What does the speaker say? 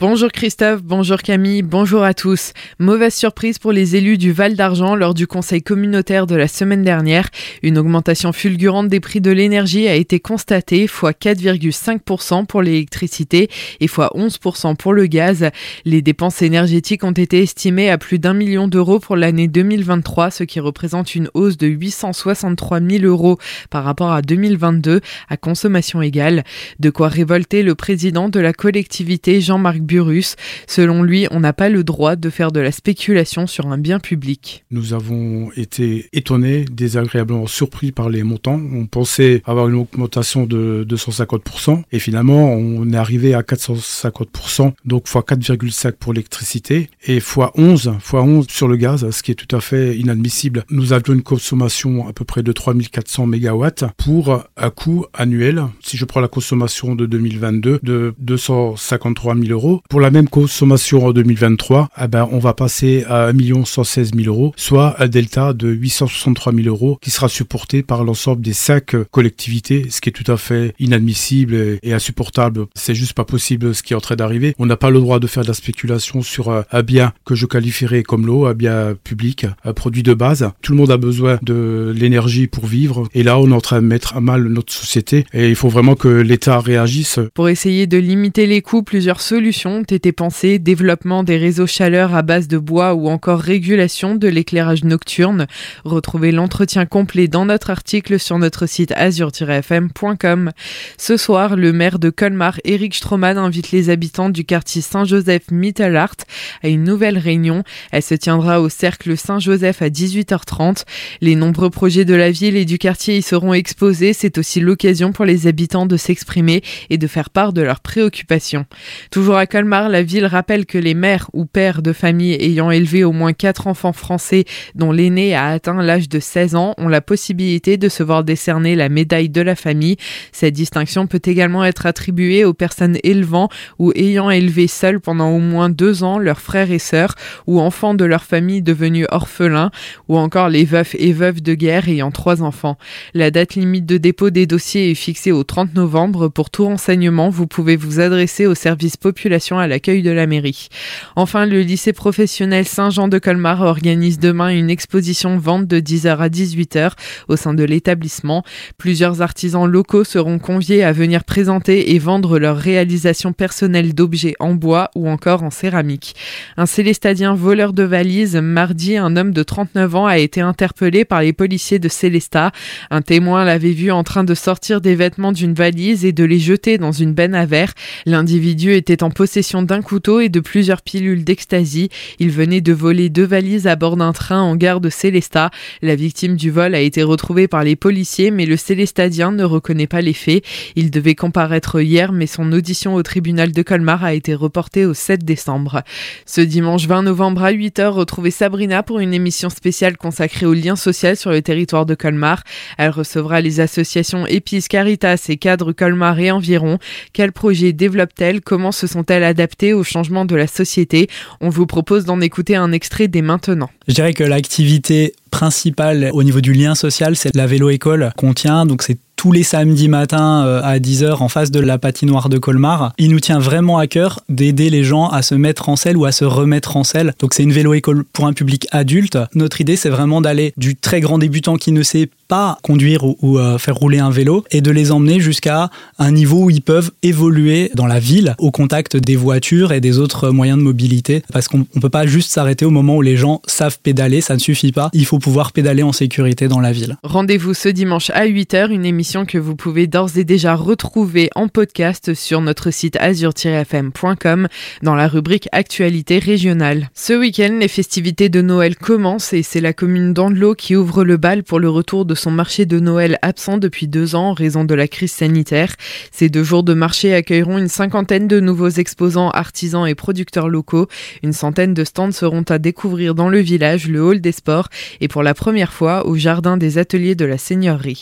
Bonjour Christophe, bonjour Camille, bonjour à tous. Mauvaise surprise pour les élus du Val d'Argent lors du conseil communautaire de la semaine dernière. Une augmentation fulgurante des prix de l'énergie a été constatée, fois 4,5% pour l'électricité et fois 11% pour le gaz. Les dépenses énergétiques ont été estimées à plus d'un million d'euros pour l'année 2023, ce qui représente une hausse de 863 000 euros par rapport à 2022 à consommation égale. De quoi révolter le président de la collectivité Jean-Marc Burus. Selon lui, on n'a pas le droit de faire de la spéculation sur un bien public. Nous avons été étonnés, désagréablement surpris par les montants. On pensait avoir une augmentation de 250% et finalement on est arrivé à 450%, donc x 4,5 pour l'électricité et x 11, x 11 sur le gaz, ce qui est tout à fait inadmissible. Nous avions une consommation à peu près de 3400 MW pour un coût annuel, si je prends la consommation de 2022, de 253 000 euros pour la même consommation en 2023, eh ben, on va passer à 1 116 000 euros, soit un delta de 863 000 euros qui sera supporté par l'ensemble des cinq collectivités, ce qui est tout à fait inadmissible et insupportable. C'est juste pas possible ce qui est en train d'arriver. On n'a pas le droit de faire de la spéculation sur un bien que je qualifierais comme l'eau, un bien public, un produit de base. Tout le monde a besoin de l'énergie pour vivre et là on est en train de mettre à mal notre société et il faut vraiment que l'État réagisse. Pour essayer de limiter les coûts, plusieurs solutions été pensées, développement des réseaux chaleur à base de bois ou encore régulation de l'éclairage nocturne. Retrouvez l'entretien complet dans notre article sur notre site azur-fm.com. Ce soir, le maire de Colmar, Eric Stroman, invite les habitants du quartier Saint-Joseph Mittelart à une nouvelle réunion. Elle se tiendra au cercle Saint-Joseph à 18h30. Les nombreux projets de la ville et du quartier y seront exposés. C'est aussi l'occasion pour les habitants de s'exprimer et de faire part de leurs préoccupations. Toujours à Colmar, la ville rappelle que les mères ou pères de familles ayant élevé au moins quatre enfants français dont l'aîné a atteint l'âge de 16 ans ont la possibilité de se voir décerner la médaille de la famille. Cette distinction peut également être attribuée aux personnes élevant ou ayant élevé seules pendant au moins deux ans leurs frères et sœurs ou enfants de leur famille devenus orphelins ou encore les veufs et veuves de guerre ayant trois enfants. La date limite de dépôt des dossiers est fixée au 30 novembre. Pour tout renseignement, vous pouvez vous adresser au service population à l'accueil de la mairie. Enfin, le lycée professionnel Saint-Jean de Colmar organise demain une exposition vente de 10h à 18h au sein de l'établissement. Plusieurs artisans locaux seront conviés à venir présenter et vendre leurs réalisations personnelles d'objets en bois ou encore en céramique. Un célestadien voleur de valises, mardi, un homme de 39 ans a été interpellé par les policiers de Célestat. Un témoin l'avait vu en train de sortir des vêtements d'une valise et de les jeter dans une benne à verre. L'individu était en possession possession d'un couteau et de plusieurs pilules d'ecstasy. Il venait de voler deux valises à bord d'un train en gare de Célestat. La victime du vol a été retrouvée par les policiers, mais le Célestadien ne reconnaît pas les faits. Il devait comparaître hier, mais son audition au tribunal de Colmar a été reportée au 7 décembre. Ce dimanche 20 novembre à 8h, retrouvez Sabrina pour une émission spéciale consacrée au lien social sur le territoire de Colmar. Elle recevra les associations Épis, Caritas et Cadre Colmar et environ. Quel projet développe-t-elle? Comment se sont-elles adaptée au changement de la société On vous propose d'en écouter un extrait dès maintenant. Je dirais que l'activité principale au niveau du lien social, c'est la vélo-école qu'on tient. Donc c'est tous les samedis matins euh, à 10h en face de la patinoire de Colmar. Il nous tient vraiment à cœur d'aider les gens à se mettre en selle ou à se remettre en selle. Donc c'est une vélo-école pour un public adulte. Notre idée, c'est vraiment d'aller du très grand débutant qui ne sait pas conduire ou, euh, faire rouler un vélo et de les emmener jusqu'à un niveau où ils peuvent évoluer dans la ville au contact des voitures et des autres moyens de mobilité. Parce qu'on ne peut pas juste s'arrêter au moment où les gens savent pédaler, ça ne suffit pas. Il faut pouvoir pédaler en sécurité dans la ville. Rendez-vous ce dimanche à 8h, une émission que vous pouvez d'ores et déjà retrouver en podcast sur notre site azur-fm.com dans la rubrique Actualité régionale. Ce week-end, les festivités de Noël commencent et c'est la commune d'Andelot qui ouvre le bal pour le retour de son marché de Noël absent depuis deux ans en raison de la crise sanitaire. Ces deux jours de marché accueilleront une cinquantaine de nouveaux exposants, artisans et producteurs locaux. Une centaine de stands seront à découvrir dans le village, le hall des sports et pour la première fois au jardin des ateliers de la Seigneurie.